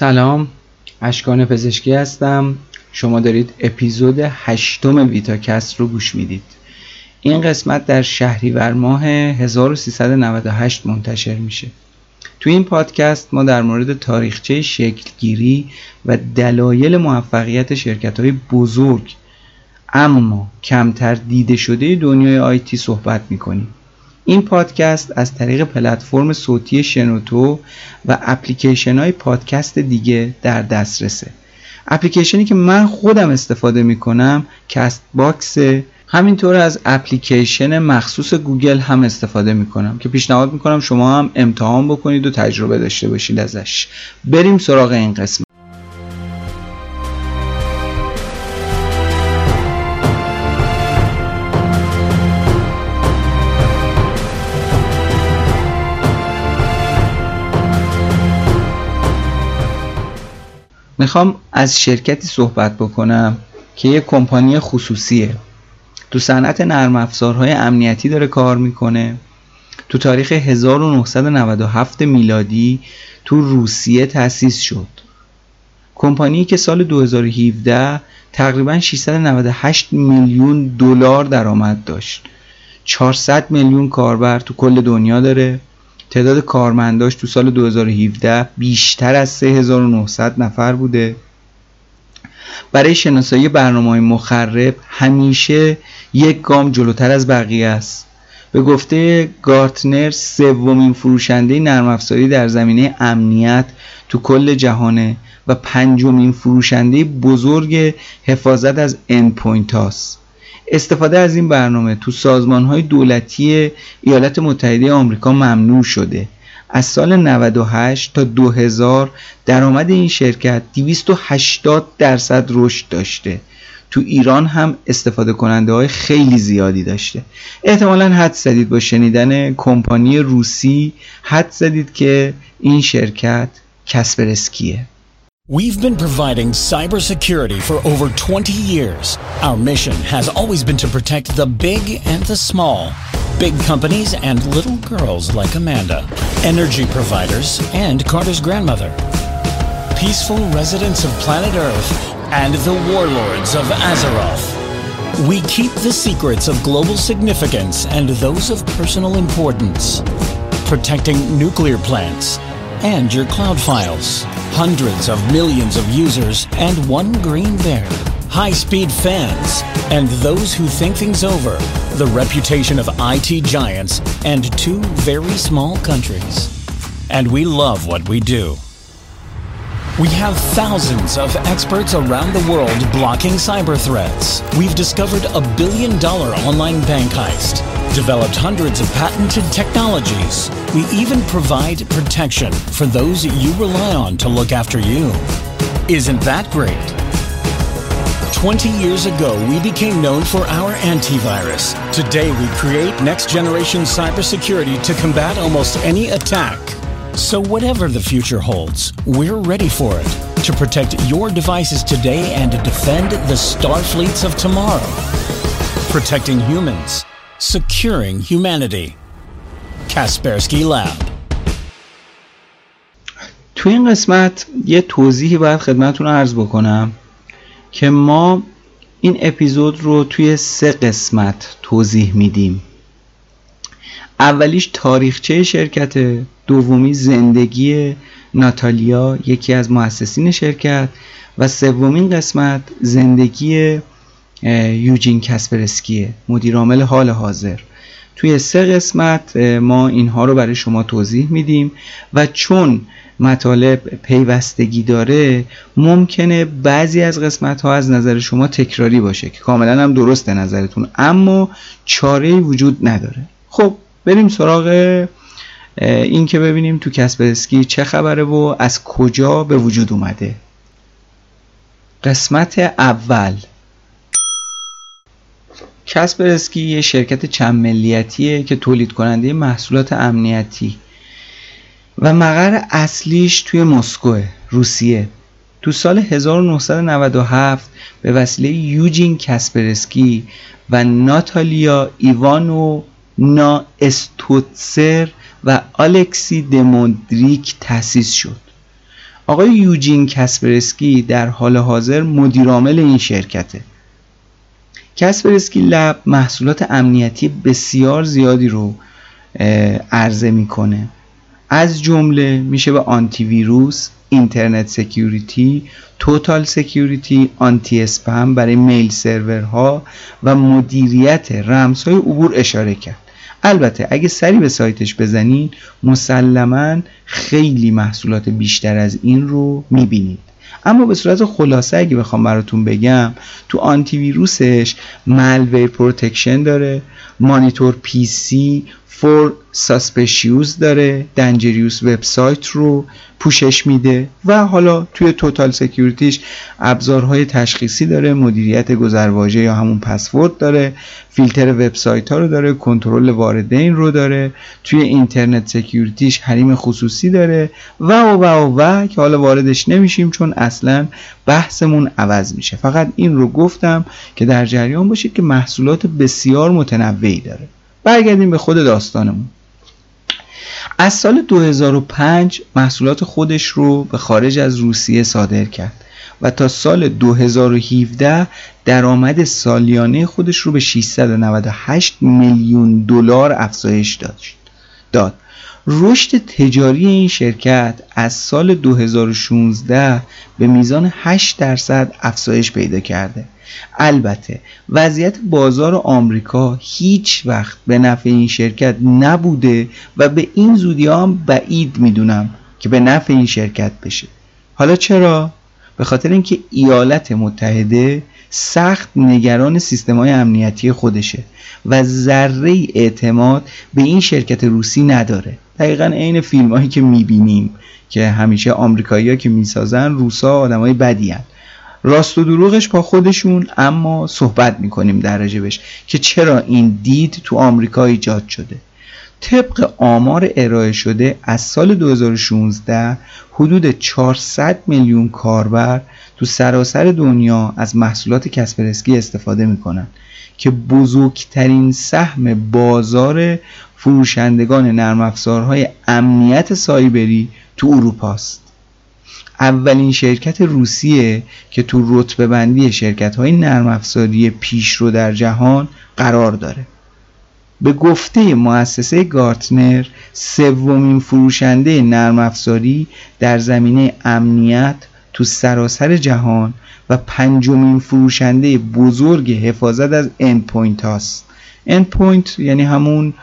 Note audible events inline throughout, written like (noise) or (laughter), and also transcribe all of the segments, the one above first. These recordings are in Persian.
سلام اشکان پزشکی هستم. شما دارید اپیزود هشتم ویتاکست رو گوش می‌دید. این قسمت در شهریور ماه 1398 منتشر میشه. تو این پادکست ما در مورد تاریخچه شکلگیری و دلایل موفقیت شرکت های بزرگ اما کمتر دیده شده دنیای آیتی صحبت می‌کنیم. این پادکست از طریق پلتفرم صوتی شنوتو و اپلیکیشن های پادکست دیگه در دسترسه. اپلیکیشنی که من خودم استفاده می‌کنم Castbox همینطور از اپلیکیشن مخصوص گوگل هم استفاده می‌کنم که پیشنهاد می‌کنم شما هم امتحان بکنید و تجربه داشته باشید ازش. بریم سراغ این قسمت. می‌خوام از شرکتی صحبت بکنم که یه کمپانی خصوصیه. تو صنعت نرم افزارهای امنیتی داره کار می‌کنه. تو تاریخ 1997 میلادی تو روسیه تأسیس شد. کمپانی که سال 2017 تقریبا 698 میلیون دلار درآمد داشت. 400 میلیون کاربر تو کل دنیا داره. تعداد کارمنداش تو سال 2017 بیشتر از 3900 نفر بوده. برای شناسایی برنامه مخرب همیشه یک گام جلوتر از بقیه است. به گفته گارتنر سومین فروشنده نرم افزاری در زمینه امنیت تو کل جهانه و پنجمین فروشنده بزرگ حفاظت از endpoint هاست. استفاده از این برنامه تو سازمان های دولتی ایالات متحده آمریکا ممنوع شده. از سال 98 تا 2000 درآمد این شرکت 280 درصد رشد داشته. تو ایران هم استفاده کننده های خیلی زیادی داشته. احتمالا حد زدید با شنیدن کمپانی روسی حد زدید که این شرکت کسپرسکیه We've been providing cybersecurity for over 20 years. Our mission has always been to protect the big and the small, big companies and little girls like Amanda, energy providers and Carter's grandmother, peaceful residents of planet Earth, and the warlords of Azeroth. We keep the secrets of global significance and those of personal importance, protecting nuclear plants and your cloud files hundreds of millions of users, and one green bear. High speed fans, and those who think things over. The reputation of IT giants, and two very small countries. And we love what we do. We have thousands of experts around the world blocking cyber threats. We've discovered a billion dollar online bank heist, developed hundreds of patented technologies. We even provide protection for those you rely on to look after you. Isn't that great? 20 years ago, we became known for our antivirus. Today, we create next generation cybersecurity to combat almost any attack. So, whatever the future holds, we're ready for it to protect your devices today and to defend the star fleets of tomorrow. Protecting humans, securing humanity. Kaspersky Lab. تو این قسمت یه توضیحی باید خدمتتون عرض بکنم که ما این اپیزود رو توی سه قسمت توضیح میدیم اولیش تاریخچه شرکت دومی زندگی ناتالیا یکی از مؤسسین شرکت و سومین قسمت زندگی یوجین کسپرسکیه مدیرعامل حال حاضر. توی سه قسمت ما اینها رو برای شما توضیح میدیم و چون مطالب پیوستگی داره ممکنه بعضی از قسمت ها از نظر شما تکراری باشه که کاملا هم درسته نظرتون اما چاره وجود نداره. خب بریم سراغ این که ببینیم تو کسپرسکی چه خبره و از کجا به وجود اومده. قسمت اول. کسپرسکی یه شرکت چند ملیتیه که تولید کننده محصولات امنیتی و مقر اصلیش توی مسکو روسیه. تو سال 1997 به وسیله یوجین کسپرسکی و ناتالیا ایوانو نا استوتسر و آلکسی دموندریک تأسیس شد. آقای یوجین کسپرسکی در حال حاضر مدیرعامل این شرکته. کسپرسکی Lab محصولات امنیتی بسیار زیادی رو عرضه می‌کنه. از جمله میشه به آنتی ویروس Internet Security Total Security anti-spam برای mail server ها و مدیریت رمزهای عبور اشاره کرد. البته اگه سری به سایتش بزنین مسلما خیلی محصولات بیشتر از این رو می‌بینید. اما به صورت خلاصه اگه بخوام براتون بگم تو آنتی ویروسش malware protection داره monitor PC for suspicious داره. dangerous website رو پوشش میده. و حالا توی Total Security ش ابزارهای تشخیصی داره. مدیریت گذرواژه یا همون پسورد داره. فیلتر وبسایت ها رو داره. کنترل واردین رو داره. توی اینترنت سکیوریتیش حریم خصوصی داره. و و و و که حالا واردش نمیشیم چون اصلا بحثمون عوض میشه. فقط این رو گفتم که در جریان باشید که محصولات بسیار متنوعی داره. برگردیم به خود داستانمون. از سال 2005 محصولات خودش رو به خارج از روسیه صادر کرد و تا سال 2017 درآمد سالیانه خودش رو به 698 میلیون دلار افزایش داد. رشد تجاری این شرکت از سال 2016 به میزان 8 درصد افزایش پیدا کرده. البته وضعیت بازار آمریکا هیچ وقت به نفع این شرکت نبوده و به این زودی هم بعید می‌دونم که به نفع این شرکت بشه حالا چرا؟ به خاطر اینکه ایالات متحده سخت نگران سیستم های امنیتی خودشه و ذره اعتماد به این شرکت روسی نداره دقیقا عین فیلم هایی که می‌بینیم که همیشه آمریکایی ها که می‌سازن روسا آدم های بدی هن. راست و دروغش با خودشون اما صحبت می‌کنیم در رجبش که چرا این دید تو آمریکا ایجاد شده طبق آمار ارائه شده از سال 2016 حدود 400 میلیون کاربر تو سراسر دنیا از محصولات کسپرسکی استفاده می‌کنن که بزرگترین سهم بازار فروشندگان نرم افزارهای امنیت سایبری تو اروپا است. اولین شرکت روسیه که تو رتبه بندی شرکت های نرم افزاری پیشرو در جهان قرار داره. به گفته مؤسسه گارتنر سومین فروشنده نرم افزاری در زمینه امنیت تو سراسر جهان و پنجمین فروشنده بزرگ حفاظت از end هاست end یعنی همون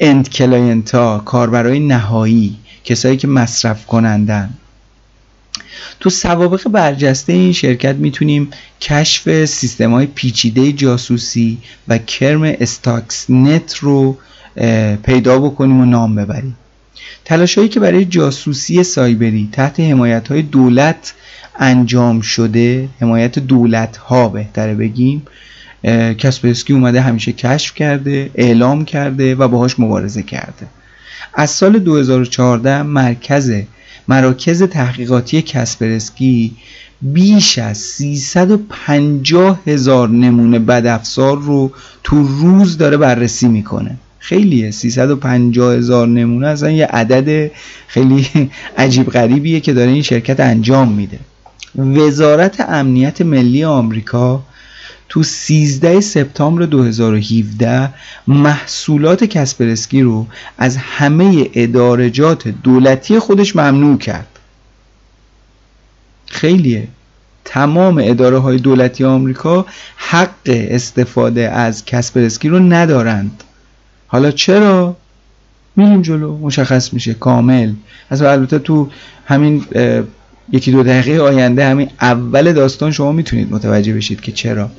end client ها کاربرای نهایی کسایی که مصرف کننده‌ن. تو سوابق برجسته این شرکت می‌تونیم کشف سیستم های پیچیده جاسوسی و کرم استاکس نت رو پیدا بکنیم و نام ببریم. تلاش هایی که برای جاسوسی سایبری تحت حمایت های دولت انجام شده حمایت دولت ها بهتره بگیم کسپرسکی اومده همیشه کشف کرده اعلام کرده و باهاش مبارزه کرده. از سال 2014 مرکز مراکز تحقیقاتی کسپرسکی بیش از 350 هزار نمونه بدافزار رو تو روز داره بررسی می‌کنه. خیلیه 350 هزار نمونه اصلا یه عدد خیلی (laughs) عجیب غریبیه که داره این شرکت انجام میده. وزارت امنیت ملی آمریکا تو 13 سپتامبر 2017 محصولات کسپرسکی رو از همه ادارجات دولتی خودش ممنوع کرد. خیلیه. تمام اداره های دولتی آمریکا حق استفاده از کسپرسکی رو ندارند. حالا چرا؟ میریم جلو. مشخص میشه. کامل. از البته تو همین یکی دو دقیقه آینده همین اول داستان شما می‌تونید متوجه بشید که چرا.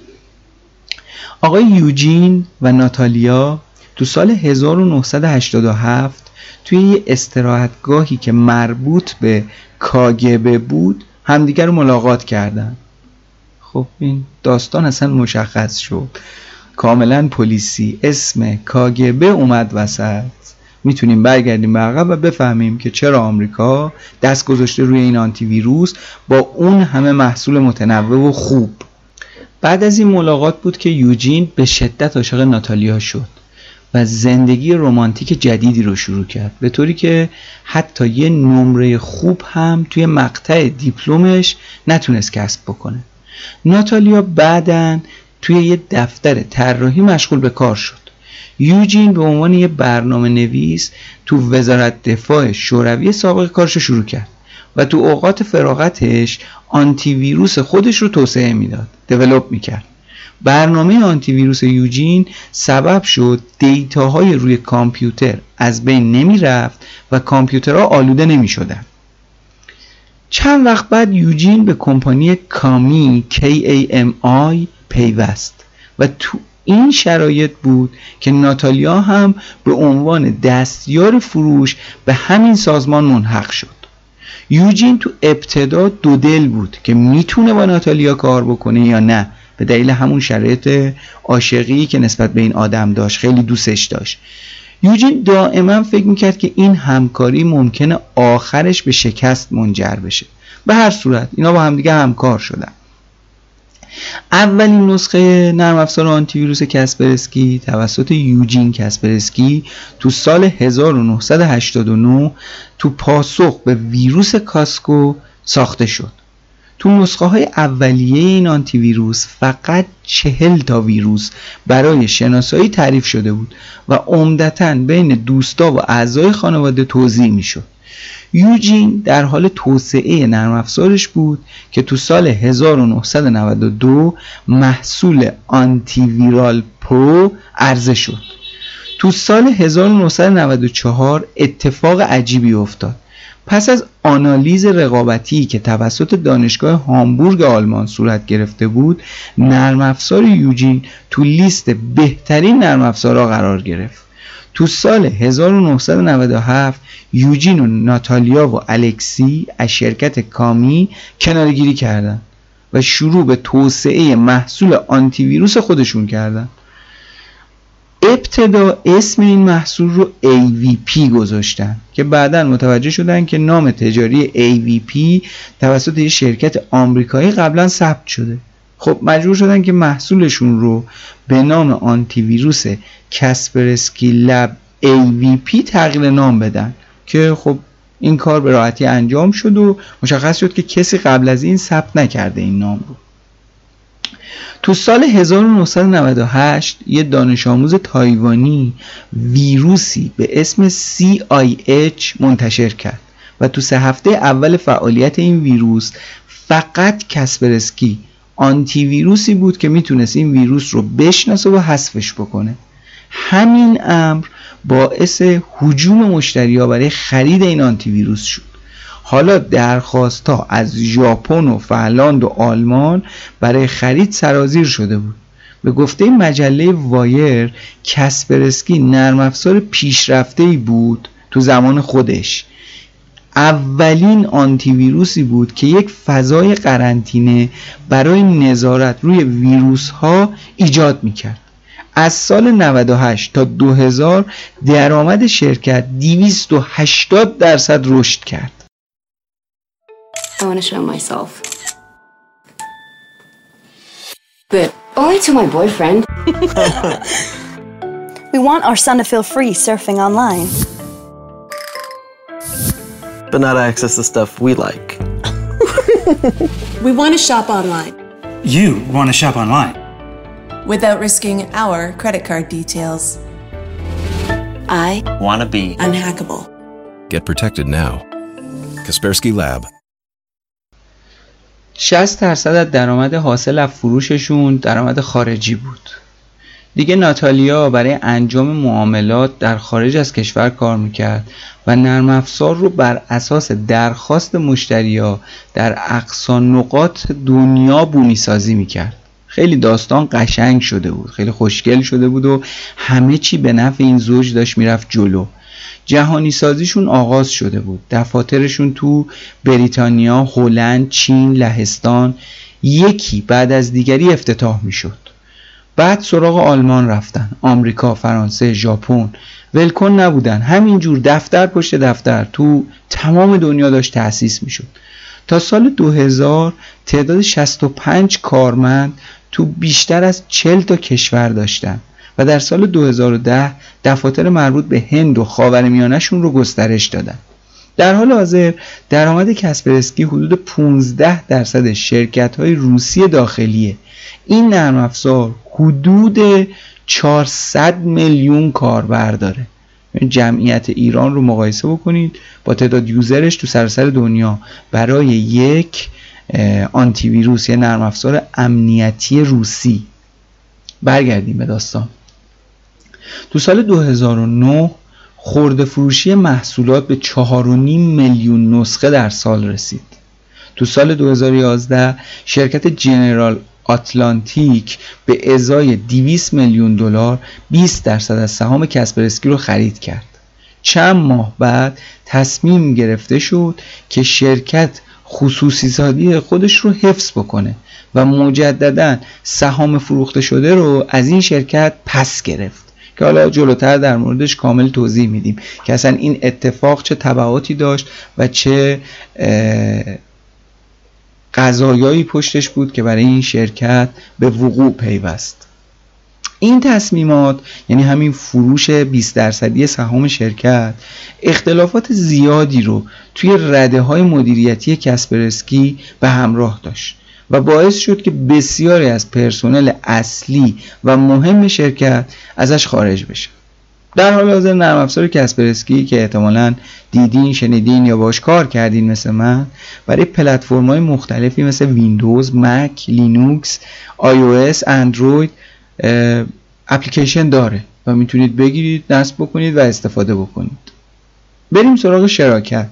آقای یوجین و ناتالیا تو سال 1987 توی یه استراحتگاهی که مربوط به کاگبه بود همدیگر رو ملاقات کردن. خب این داستان اصلا مشخص شد. کاملا پلیسی. اسم کاگبه اومد وسط. می‌تونیم برگردیم به عقب و بفهمیم که چرا آمریکا دست گذاشته روی این آنتی ویروس با اون همه محصول متنوع و خوب. بعد از این ملاقات بود که یوجین به شدت عاشق ناتالیا شد و زندگی رمانتیک جدیدی رو شروع کرد به طوری که حتی یه نمره خوب هم توی مقطع دیپلمش نتونست کسب بکنه. ناتالیا بعدا توی یه دفتر طراحی مشغول به کار شد. یوجین به عنوان یه برنامه نویس تو وزارت دفاع شوروی سابق کارش شروع کرد. و تو اوقات فراغتش آنتی ویروس خودش رو توسعه می‌داد دیولپ می‌کرد برنامه آنتی ویروس یوجین سبب شد دیتاهای روی کامپیوتر از بین نمی رفت و کامپیوترها آلوده نمی شدن. چند وقت بعد یوجین به کمپانی کامی KAMI پیوست و تو این شرایط بود که ناتالیا هم به عنوان دستیار فروش به همین سازمان منحق شد یوجین تو ابتدا دو دل بود که می‌تونه با ناتالیا کار بکنه یا نه. به دلیل همون شرایط عاشقی که نسبت به این آدم داشت خیلی دوستش داشت. یوجین دائما فکر می‌کرد که این همکاری ممکنه آخرش به شکست منجر بشه. به هر صورت اینا با همدیگه همکار شدن. اولین نسخه نرم افزار آنتی ویروس کسپرسکی توسط یوجین کسپرسکی تو سال 1989 تو پاسخ به ویروس کاسکید ساخته شد. تو نسخه های اولیه این آنتی ویروس فقط چهل تا ویروس برای شناسایی تعریف شده بود و عمدتا بین دوستا و اعضای خانواده توزیع می شد یوجین در حال توسعه نرم افزارش بود که تو سال 1992 محصول Antiviral Pro عرضه شد. تو سال 1994 اتفاق عجیبی افتاد. پس از آنالیز رقابتی که توسط دانشگاه هامبورگ آلمان صورت گرفته بود نرم افزار یوجین تو لیست بهترین نرم افزارها قرار گرفت. تو سال 1997 یوجین و ناتالیا و الکسی از شرکت کامی کنارگیری کردند و شروع به توسعه محصول آنتی ویروس خودشون کردن. ابتدا اسم این محصول رو AVP گذاشتن که بعدا متوجه شدن که نام تجاری AVP توسط یه شرکت آمریکایی قبلا ثبت شده. خب مجبور شدن که محصولشون رو به نام آنتی ویروس کسپرسکی لب AVP تغییر نام بدن که خب این کار به راحتی انجام شد و مشخص شد که کسی قبل از این ثبت نکرده این نام رو. تو سال 1998 یه دانش آموز تایوانی ویروسی به اسم CIH منتشر کرد و تو سه هفته اول فعالیت این ویروس فقط کسپرسکی آنتی ویروسی بود که می‌تونست این ویروس رو بشناسه و حذفش بکنه. همین امر باعث حجوم مشتری برای خرید این آنتی ویروس شد. حالا درخواست ها از ژاپن و فنلاند و آلمان برای خرید سرازیر شده بود. به گفته مجله وایر کسپرسکی نرم افزار پیشرفته ای بود تو زمان خودش. اولین آنتی ویروسی بود که یک فضای قرنطینه برای نظارت روی ویروس ها ایجاد می‌کرد از سال 98 تا 2000 درآمد شرکت 280 درصد رشد کرد. I want to show myself. But only to my boyfriend. (laughs) We want our son to feel free surfing online. but not access the stuff we like. (laughs) We want to shop online You want to shop online. without risking our credit card details. I Want to be Unhackable. Get protected now. Kaspersky Lab. 60 درصد از درآمد حاصل از فروششون درآمد خارجی بود دیگه ناتالیا برای انجام معاملات در خارج از کشور کار می‌کرد و نرم افزار رو بر اساس درخواست مشتریا در اقصا نقاط دنیا بومی سازی می‌کرد. خیلی داستان قشنگ شده بود خیلی خوشگل شده بود و همه چی به نفع این زوج داشت می‌رفت جلو. جهانی سازیشون آغاز شده بود. دفاترشون تو بریتانیا، هلند، چین، لهستان یکی بعد از دیگری افتتاح می‌شد. بعد سراغ آلمان رفتن. آمریکا، فرانسه، ژاپن. ولکن نبودن. همینجور دفتر پشت دفتر تو تمام دنیا داشت تأسیس می‌شد. تا سال 2000 تعداد 65 کارمند تو بیشتر از 40 تا کشور داشتن و در سال 2010 دفاتر مربوط به هند و خاورمیانهشون رو گسترش دادن. در حال حاضر درآمد کسپرسکی حدود 15 درصد شرکت های روسی داخلیه. این نرم افزار حدود 400 میلیون کاربر داره. جمعیت ایران رو مقایسه بکنید با تعداد یوزرش تو سراسر دنیا برای یک آنتی ویروس یا نرم افزار امنیتی روسی. برگردیم به داستان. تو سال 2009 خورده فروشی محصولات به 4.5 میلیون نسخه در سال رسید. تو سال 2011 شرکت جنرال آتلانتیک به ازای 200 میلیون دلار 20 درصد از سهام کسپرسکی رو خرید کرد. چند ماه بعد تصمیم گرفته شد که شرکت خصوصی سازی خودش رو حفظ بکنه و مجددا سهام فروخته شده رو از این شرکت پس گرفت. که حالا جلوتر در موردش کامل توضیح میدیم که اصلا این اتفاق چه تبعاتی داشت و چه قضایایی پشتش بود که برای این شرکت به وقوع پیوست. این تصمیمات یعنی همین فروش 20 درصدی سهام شرکت اختلافات زیادی رو توی رده های مدیریتی کسپرسکی به همراه داشت. و باعث شد که بسیاری از پرسنل اصلی و مهم شرکت ازش خارج بشه. در حال حاضر نرم افزار کسپرسکی که احتمالا دیدین شنیدین یا باش کار کردین مثل من برای پلتفرم های مختلفی مثل ویندوز، مک، لینوکس، آی او اس، اندروید اپلیکیشن داره و می‌تونید بگیرید نصب بکنید و استفاده بکنید. بریم سراغ شراکت.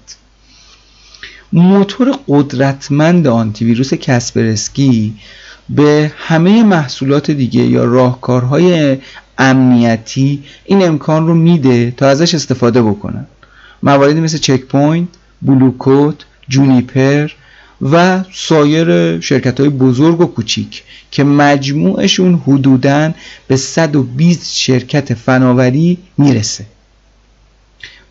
موتور قدرتمند آنتی ویروس کسپرسکی به همه محصولات دیگه یا راهکارهای امنیتی این امکان رو میده تا ازش استفاده بکنن. مواردی مثل چک پوینت، بلوکت، جونیپر و سایر شرکت های بزرگ و کوچیک که مجموعشون حدوداً به 120 شرکت فناوری می‌رسه.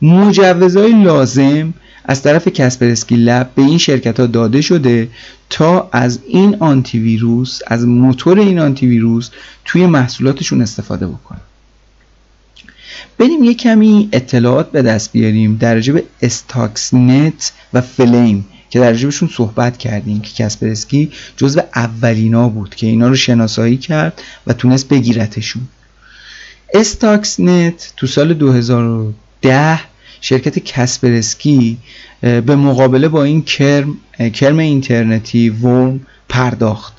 مجوزهای لازم از طرف کسپرسکی Lab به این شرکت ها داده شده تا از این آنتی ویروس از موتور این آنتی ویروس توی محصولاتشون استفاده بکنن. بریم یه کمی اطلاعات به دست بیاریم در مورد استاکس نت و فلیم که در بهشون صحبت کردیم که کسپرسکی جزو اولینا بود که اینا رو شناسایی کرد و تونست بگیرتشون. استاکس نت تو سال 2010 شرکت کسپرسکی به مقابله با این کرم, کرم اینترنتی worm پرداخت.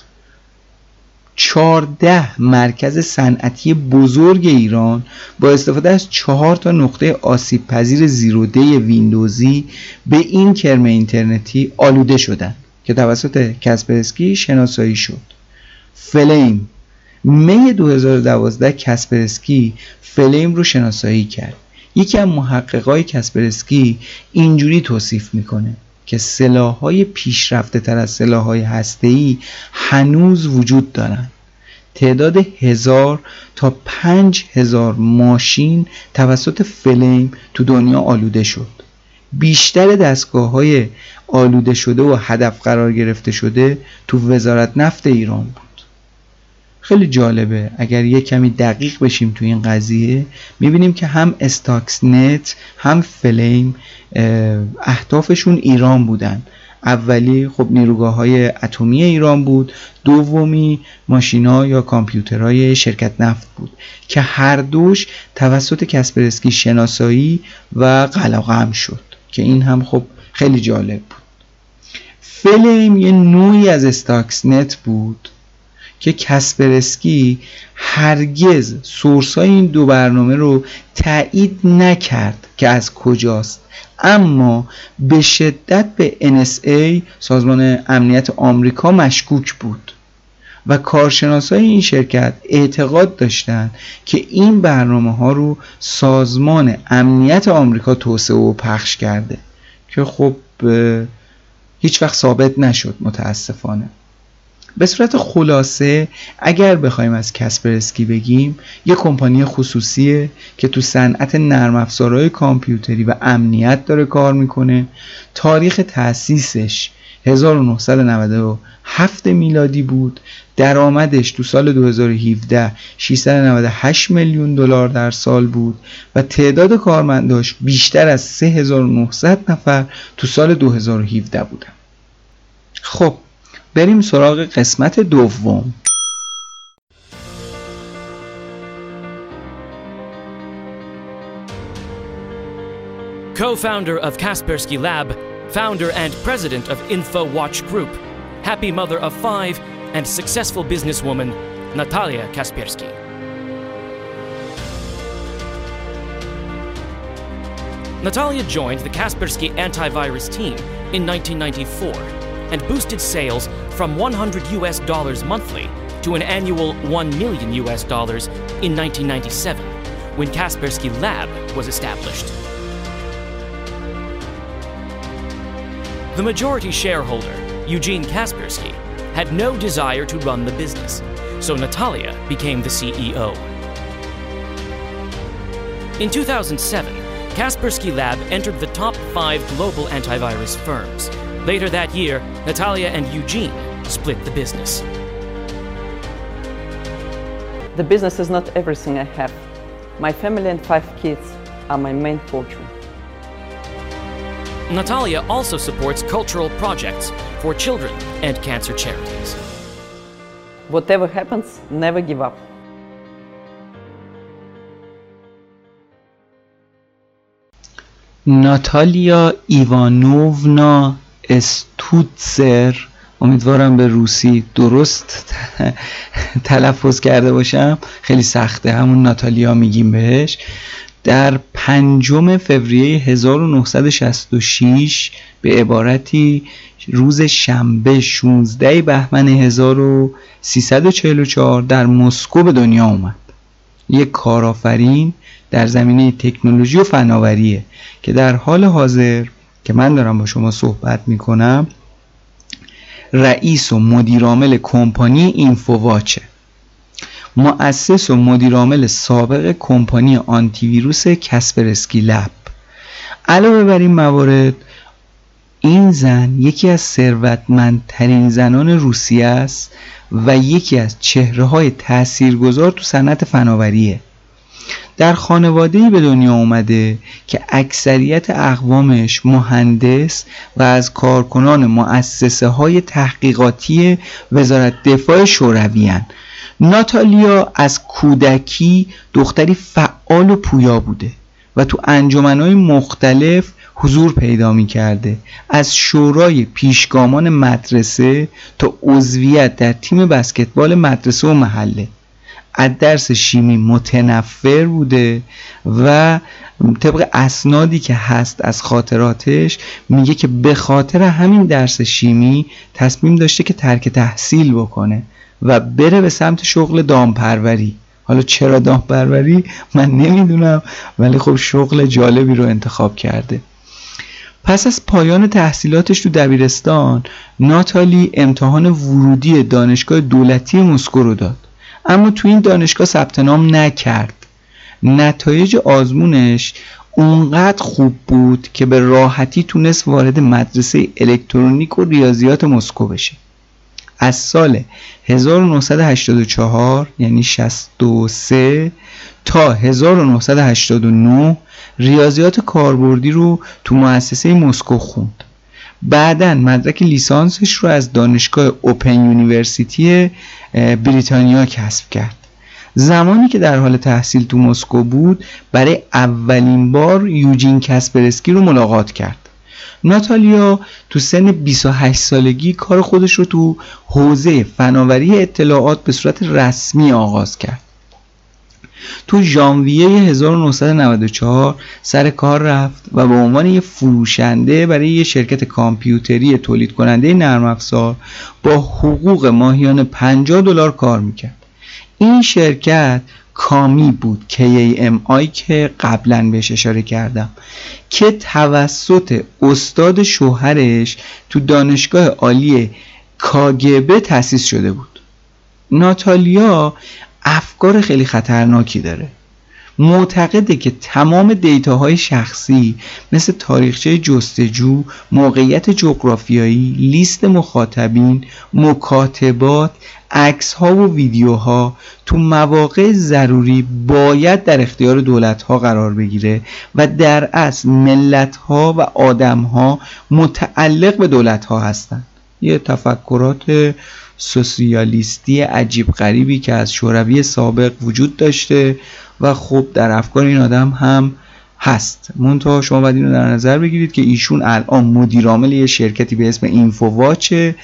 14 مرکز صنعتی بزرگ ایران با استفاده از چهار تا نقطه آسیب پذیر زیروده ویندوزی به این کرم اینترنتی آلوده شدند که توسط کسپرسکی شناسایی شد. فلیم می 2012 کسپرسکی فلیم رو شناسایی کرد. یکی از محققای کسپرسکی اینجوری توصیف می‌کنه که سلاحهای پیشرفته تر از سلاحهای هسته‌ای هنوز وجود دارند تعداد هزار تا پنج هزار ماشین توسط فلیم تو دنیا آلوده شد. بیشتر دستگاه های آلوده شده و هدف قرار گرفته شده تو وزارت نفت ایران بود خیلی جالبه. اگر یه کمی دقیق بشیم تو این قضیه می‌بینیم که هم استاکس نت هم فلیم اهدافشون ایران بودن. اولی خب نیروگاه های اتمی ایران بود. دومی ماشینا یا کامپیوترهای شرکت نفت بود که هر دوش توسط کسپرسکی شناسایی و قلقم شد که این هم خب خیلی جالب بود. فلیم یه نوعی از استاکس نت بود. که کسپرسکی هرگز source های این دو برنامه رو تایید نکرد که از کجاست. اما به شدت به NSA سازمان امنیت آمریکا مشکوک بود و کارشناسای این شرکت اعتقاد داشتند که این برنامه ها رو سازمان امنیت آمریکا توسعه و پخش کرده که خب هیچ وقت ثابت نشد متاسفانه. به صورت خلاصه اگر بخوایم از کسپرسکی بگیم یه کمپانی خصوصیه که تو صنعت نرم افزارهای کامپیوتری و امنیت داره کار می‌کنه. تاریخ تأسیسش 1997 میلادی بود. درآمدش تو سال 2017 698 میلیون دلار در سال بود و تعداد کارمنداش بیشتر از 3900 نفر تو سال 2017 بودن. خب بریم سراغ قسمت دوم Co-founder of Kaspersky Lab, founder and president of InfoWatch Group, happy mother of five, and successful businesswoman, Natalia Kaspersky. Natalia joined the Kaspersky antivirus team in 1994 and boosted sales from 100 US dollars monthly to an annual 1 million US dollars in 1997 when Kaspersky Lab was established. The majority shareholder, Eugene Kaspersky, had no desire to run the business, so Natalia became the CEO. In 2007, Kaspersky Lab entered the top five global antivirus firms. Later that year, Natalia and Eugene split the business. The business is not everything I have. My family and five kids are my main fortune. Natalia also supports cultural projects for children and cancer charities. Whatever happens, never give up. Natalia Ivanovna استوتسر امیدوارم به روسی درست تلفظ کرده باشم. خیلی سخته. همون ناتالیا میگیم بهش. در پنجم فوریه 1966 به عبارتی روز شنبه 16 بهمن 1344 در مسکو به دنیا اومد. یک کارآفرین در زمینه تکنولوژی و فناوریه که در حال حاضر که من دارم با شما صحبت می‌کنم رئیس و مدیرعامل کمپانی اینفوواچه. مؤسس و مدیرعامل سابق کمپانی آنتی ویروس کسپرسکی لب. علاوه بر این موارد این زن یکی از ثروتمندترین زنان روسیه است و یکی از چهره های تاثیرگذار تو صنعت فناوریه. در خانواده به دنیا اومده که اکثریت اقوامش مهندس و از کارکنان مؤسسه های تحقیقاتی وزارت دفاع شوروی ناتالیا از کودکی دختری فعال و پویا بوده و تو انجمنهای مختلف حضور پیدا می کرده از شورای پیشگامان مدرسه تا عضویت در تیم بسکتبال مدرسه و محله. از درس شیمی متنفر بوده و طبق اسنادی که هست از خاطراتش میگه که به خاطر همین درس شیمی تصمیم داشته که ترک تحصیل بکنه و بره به سمت شغل دامپروری. حالا چرا دامپروری؟ من نمی‌دونم ولی خب شغل جالبی رو انتخاب کرده. پس از پایان تحصیلاتش تو دبیرستان ناتالی امتحان ورودی دانشگاه دولتی مسکو رو داد. اما تو این دانشگاه ثبت نام نکرد. نتایج آزمونش اونقدر خوب بود که به راحتی تونست وارد مدرسه الکترونیک و ریاضیات مسکو بشه. از سال 1984 یعنی 63 تا 1989 ریاضیات کاربردی رو تو مؤسسه مسکو خوند. بعدا مدرک لیسانسش رو از دانشگاه Open University بریتانیا کسب کرد. زمانی که در حال تحصیل تو مسکو بود برای اولین بار یوجین کسپرسکی رو ملاقات کرد. ناتالیا تو سن 28 سالگی کار خودش رو تو حوزه فناوری اطلاعات به صورت رسمی آغاز کرد. تو ژانویه 1994 سر کار رفت و به عنوان یه فروشنده برای یه شرکت کامپیوتری تولید کننده نرم افزار با حقوق ماهیانه 50 دلار کار می‌کرد. این شرکت کامی بود KAMI که قبلا بهش اشاره کردم که توسط استاد شوهرش تو دانشگاه عالی کاگبه تأسیس شده بود. ناتالیا افکار خیلی خطرناکی داره. معتقده که تمام دیتاهای شخصی مثل تاریخچه جستجو، موقعیت جغرافیایی، لیست مخاطبین، مکاتبات، عکس ها و ویدیوها تو مواقع ضروری باید در اختیار دولت ها قرار بگیره و در اصل ملت ها و آدم ها متعلق به دولت ها هستند. یه تفکرات سوسیالیستی عجیب غریبی که از شوروی سابق وجود داشته و خب در افکار این آدم هم هست. منتها شما باید این رو در نظر بگیرید که ایشون الان مدیرعامل یه شرکتی به اسم اینفوواچه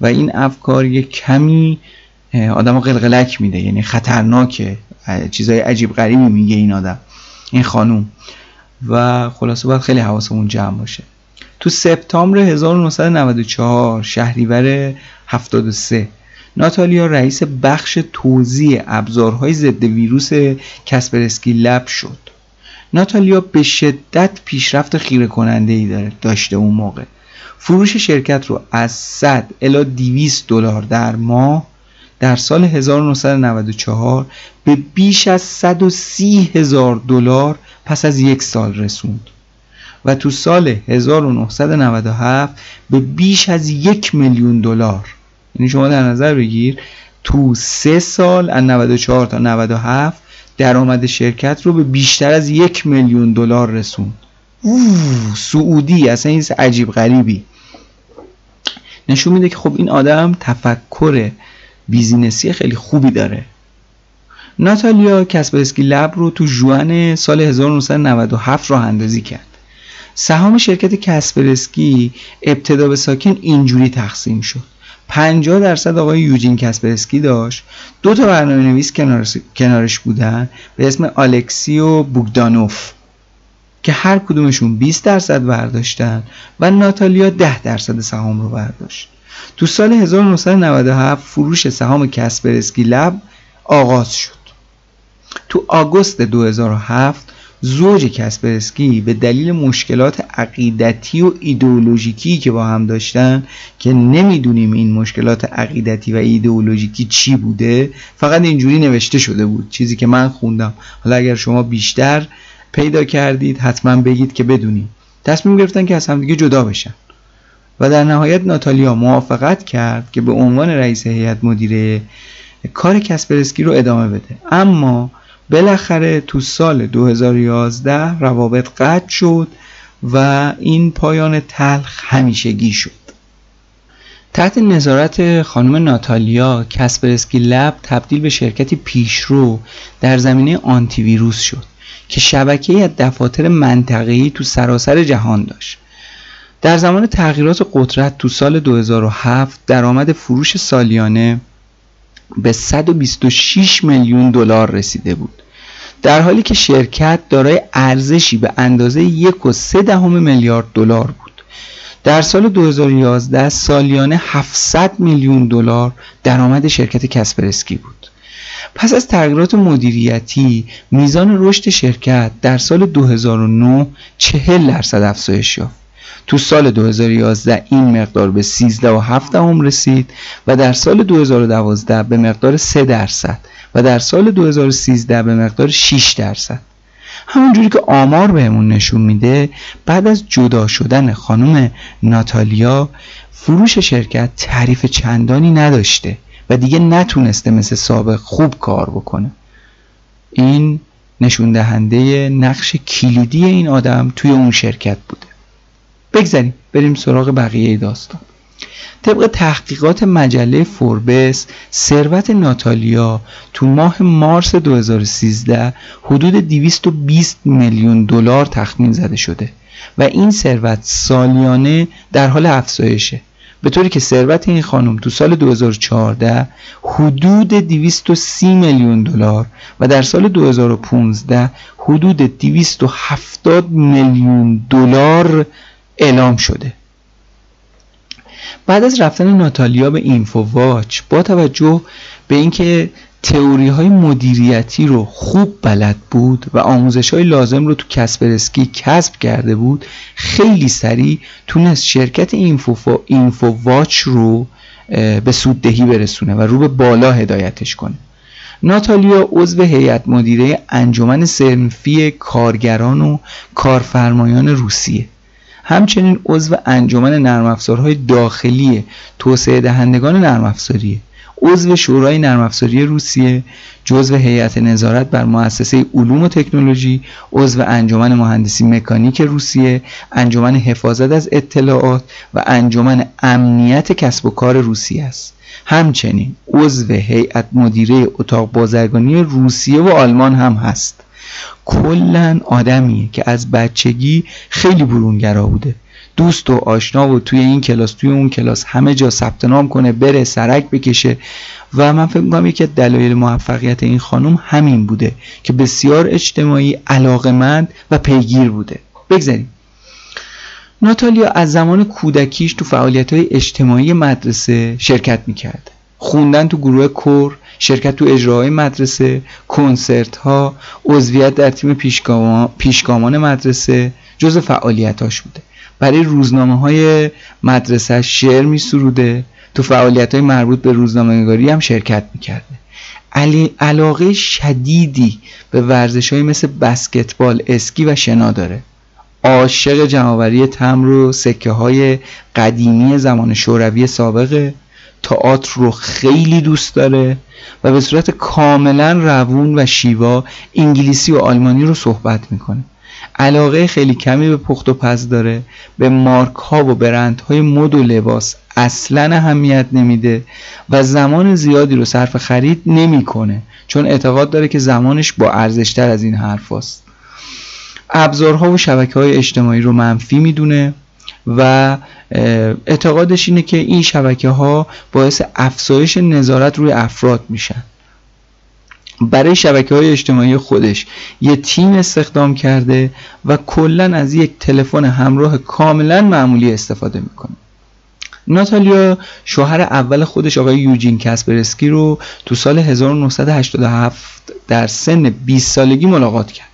و این افکار یه کمی آدم قلقلک میده. یعنی خطرناکه. چیزای عجیب غریبی میگه این آدم این خانوم. و خلاصه باید خیلی حواسمون جمع باشه. تو سپتامبر 1994 شهریور 73 ناتالیا رئیس بخش توزیع ابزارهای ضد ویروس کسپرسکی لب شد. ناتالیا به شدت پیشرفت خیره کننده ای داره داشته اون موقع. فروش شرکت رو از 100 الی 200 دلار در ماه در سال 1994 به بیش از 130 هزار دلار پس از یک سال رسوند. و تو سال 1997 به بیش از یک میلیون دلار. یعنی شما در نظر بگیر تو سه سال از 94 تا 97 درآمد شرکت رو به بیشتر از یک میلیون دلار رسوند اوه سعودی اصلا این عجیب غریبی. نشون میده که خب این آدم تفکر بیزینسی خیلی خوبی داره. ناتالیا کسپرسکی لب رو تو جوان سال 1997 راه اندازی کرد. سهام شرکت کسپرسکی ابتدا به ساکن اینجوری تقسیم شد. 50 درصد آقای یوجین کسپرسکی داشت. دو تا برنامه نویس کنارش بودن به اسم آلکسی و بوگدانوف که هر کدومشون 20 درصد برداشتن و ناتالیا 10 درصد سهام رو برداشت. تو سال 1997 فروش سهام کسپرسکی لب آغاز شد. تو آگوست 2007 زوج کسپرسکی به دلیل مشکلات عقیدتی و ایدئولوژیکی که با هم داشتن که نمی‌دونیم این مشکلات عقیدتی و ایدئولوژیکی چی بوده فقط اینجوری نوشته شده بود چیزی که من خوندم. حالا اگر شما بیشتر پیدا کردید حتما بگید که بدونیم. تصمیم گرفتن که از همدیگه جدا بشن. و در نهایت ناتالیا موافقت کرد که به عنوان رئیس هیئت مدیره کار کسپرسکی رو ادامه بده. اما بالاخره تو سال 2011 روابط قطع شد و این پایان تلخ همیشگی شد. تحت نظارت خانم ناتالیا کسپرسکی لب تبدیل به شرکتی پیشرو در زمینه آنتی ویروس شد که شبکه از دفاتر منطقه‌ای تو سراسر جهان داشت. در زمان تغییرات قدرت تو سال 2007 درآمد فروش سالیانه به 126 میلیون دلار رسیده بود. در حالی که شرکت دارای ارزشی به اندازه یک و سه دهم میلیارد دلار بود. در سال 2011 سالیانه 700 میلیون دلار درآمد شرکت کسپرسکی بود. پس از تغییرات مدیریتی میزان رشد شرکت در سال 2009 40 درصد افزایش یافت. تو سال 2011 این مقدار به 13 و 7 هم رسید و در سال 2012 به مقدار 3 درصد و در سال 2013 به مقدار 6 درصد. همونجوری که آمار بهمون نشون میده بعد از جدا شدن خانم ناتالیا فروش شرکت تعریف چندانی نداشته و دیگه نتونسته مثل سابق خوب کار بکنه. این نشون دهنده نقش کلیدی این آدم توی اون شرکت بوده. بگذاریم بریم سراغ بقیه داستان. طبق تحقیقات مجله فوربس ثروت ناتالیا تو ماه مارس 2013 حدود 220 میلیون دلار تخمین زده شده و این ثروت سالیانه در حال افزایشه. به طوری که ثروت این خانم تو سال 2014 حدود 230 میلیون دلار و در سال 2015 حدود 270 میلیون دلار اعلام شده. بعد از رفتن ناتالیا به اینفو واچ با توجه به اینکه تئوری های مدیریتی رو خوب بلد بود و آموزش های لازم رو تو کسپرسکی کسب کرده بود خیلی سریع تونست شرکت اینفو, اینفو واچ رو به سوددهی برسونه و رو به بالا هدایتش کنه. ناتالیا عضو هیئت مدیره انجمن سنفی کارگران و کارفرمایان روسیه. همچنین عضو انجمن نرم افزارهای داخلی توسعه دهندگان نرم افزاریه عضو شورای نرم افزاری روسیه جزو هیئت نظارت بر مؤسسه علوم و تکنولوژی عضو انجمن مهندسی مکانیک روسیه انجمن حفاظت از اطلاعات و انجمن امنیت کسب و کار روسیه است. همچنین عضو هیئت مدیره اتاق بازرگانی روسیه و آلمان هم هست. کلا آدمیه که از بچگی خیلی برونگرا بوده. دوست و آشنا و توی این کلاس توی اون کلاس همه جا ثبت نام کنه بره سرک بکشه. و من فکر می‌کنم یکی از دلایل موفقیت این خانم همین بوده که بسیار اجتماعی علاقمند و پیگیر بوده. بگذاریم. ناتالیا از زمان کودکیش تو فعالیت های اجتماعی مدرسه شرکت می‌کرد. خوندن تو گروه کور شرکت تو اجراهای مدرسه کنسرت ها عضویت در تیم پیشگامان مدرسه جز فعالیتاش بوده. برای روزنامه های مدرسه شعر می سروده تو فعالیت های مربوط به روزنامه نگاری هم شرکت می کرده علاقه شدیدی به ورزش های مثل بسکتبال، اسکی و شنا داره. عاشق جمعآوری تمر و سکه های قدیمی زمان شوروی سابقه. تئاتر رو خیلی دوست داره و به صورت کاملا روون و شیوا انگلیسی و آلمانی رو صحبت می‌کنه علاقه خیلی کمی به پخت و پز داره به مارک ها و برند های مد و لباس اصلا اهمیت نمیده و زمان زیادی رو صرف خرید نمی‌کنه چون اعتقاد داره که زمانش با ارزشتر از این حرف هست. ابزارها و شبکه های اجتماعی رو منفی می‌دونه و اعتقادش اینه که این شبکه ها باعث افزایش نظارت روی افراد میشن. برای شبکه های اجتماعی خودش یه تیم استخدام کرده و کلا از یک تلفن همراه کاملا معمولی استفاده می‌کنه. ناتالیا شوهر اول خودش آقای یوجین کسپرسکی رو تو سال 1987 در سن 20 سالگی ملاقات کرد.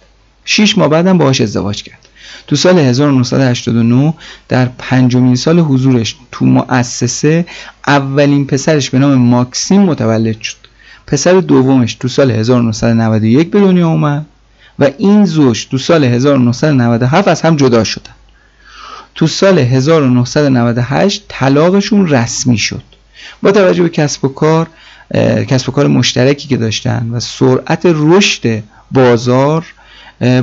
6 ماه بعدم باهاش ازدواج کرد. تو سال 1989 در پنجمین سال حضورش تو مؤسسه اولین پسرش به نام ماکسیم متولد شد. پسر دومش تو سال 1991 به دنیا اومد و این زوج تو سال 1997 از هم جدا شدن. تو سال 1998 طلاقشون رسمی شد. با توجه به کسب و کار کسب و کار مشترکی که داشتن و سرعت رشد بازار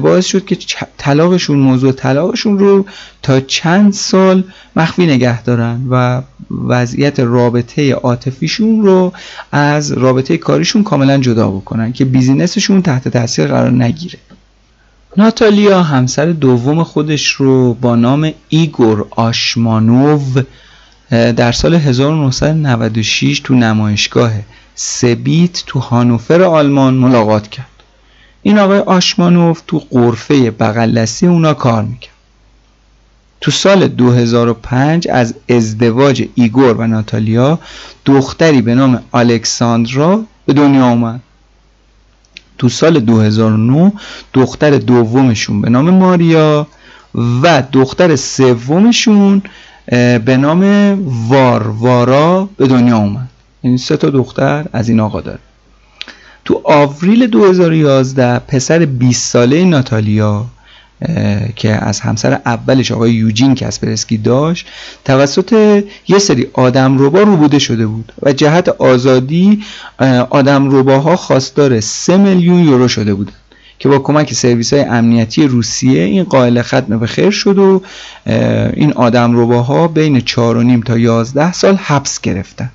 باعث شد که طلاقشون موضوع طلاقشون رو تا چند سال مخفی نگه دارن و وضعیت رابطه عاطفیشون رو از رابطه کاریشون کاملا جدا بکنن که بیزینسشون تحت تاثیر قرار نگیره. ناتالیا همسر دوم خودش رو با نام ایگور آشمانوو در سال 1996 تو نمایشگاه سبیت تو هانوفر آلمان ملاقات کرد. این آقای آشمانوف تو قرفه بغلسی اونا کار می‌کرد. تو سال 2005 از ازدواج ایگور و ناتالیا دختری به نام الکساندرا به دنیا آمد تو سال 2009 دختر دومشون به نام ماریا و دختر سومشون به نام واروارا به دنیا اومد. یعنی سه تا دختر از این آقا داره. تو آوریل 2011 پسر 20 ساله ناتالیا که از همسر اولش آقای یوجین کسپرسکی داشت توسط یه سری آدم روبا روبوده شده بود و جهت آزادی آدم روباها خواستار 3 میلیون یورو شده بود که با کمک سرویس های امنیتی روسیه این قائل ختم به خیر شد و این آدم روباها بین 4.5 تا 11 سال حبس گرفتن.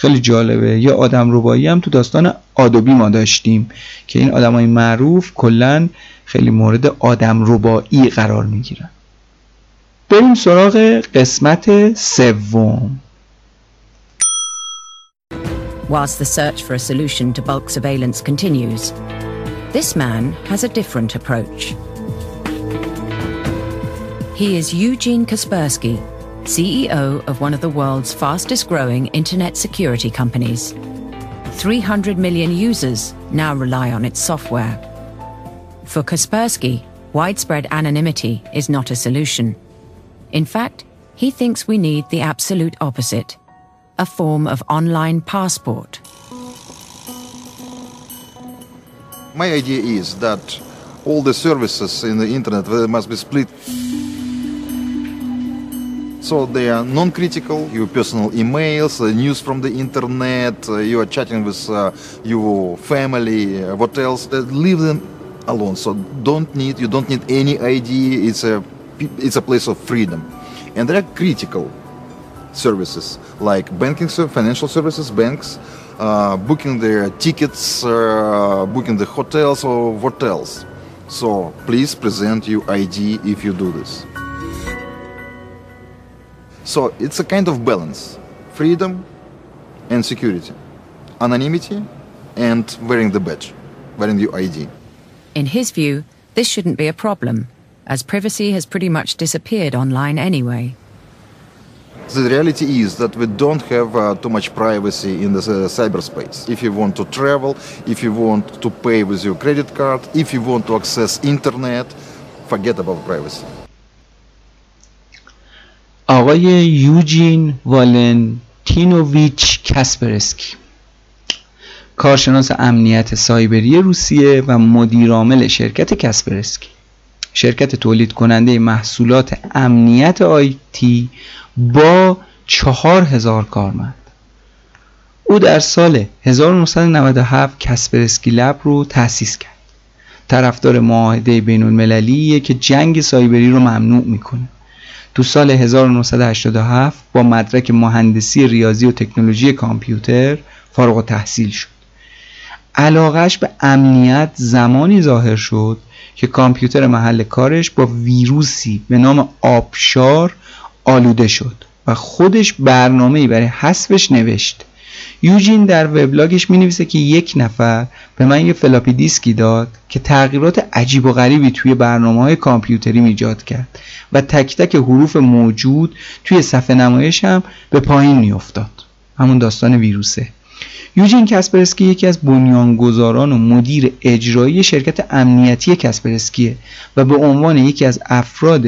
خیلی جالبه. یه آدم ربایی هم تو داستان آدوبی ما داشتیم که این آدم های معروف کلا خیلی مورد آدم ربایی قرار می‌گیرن. بریم سراغ قسمت سوم. Whilst the search for a solution to bulk surveillance continues, this man has a different approach. He is Eugene Kaspersky, CEO of one of the world's fastest growing internet security companies. 300 million users now rely on its software. For Kaspersky, widespread anonymity is not a solution. In fact, he thinks we need the absolute opposite a form of online passport. My idea is that all the services in the internet must be split so they are non-critical. Your personal emails, uh, news from the internet, uh, you are chatting with uh, your family, what else? Leave them alone. So don't need you don't need any ID. It's a it's a place of freedom, and there are critical services like banking, financial services, banks, booking their tickets, booking the hotels or what else. So please present your ID if you do this. So it's a kind of balance freedom and security, anonymity and wearing the badge, wearing the ID. In his view, this shouldn't be a problem, as privacy has pretty much disappeared online anyway. The reality is that we don't have uh, too much privacy in the uh, cyberspace. If you want to travel, if you want to pay with your credit card, if you want to access internet, forget about privacy. آقای یوجین والنتینوویچ کسپرسکی کارشناس امنیت سایبری روسیه و مدیرعامل شرکت کسپرسکی. شرکت تولید کننده محصولات امنیت آیتی با چهار هزار کارمند. او در سال 1997 کسپرسکی لب رو تأسیس کرد. طرفدار معاهده بین المللیه که جنگ سایبری رو ممنوع می‌کنه. تو سال 1987 با مدرک مهندسی ریاضی و تکنولوژی کامپیوتر فارغ التحصیل شد. علاقش به امنیت زمانی ظاهر شد که کامپیوتر محل کارش با ویروسی به نام آبشار آلوده شد و خودش برنامه‌ای برای حذفش نوشت. یوجین در وبلاگش می نویسه که یک نفر به من یه floppy disk ی داد که تغییرات عجیب و غریبی توی برنامه های کامپیوتری ایجاد کرد و تک تک حروف موجود توی صفحه نمایش هم به پایین می افتاد همون داستان ویروسه. یوجین کسپرسکی یکی از بنیانگذاران و مدیر اجرایی شرکت امنیتی کسپرسکیه و به عنوان یکی از افراد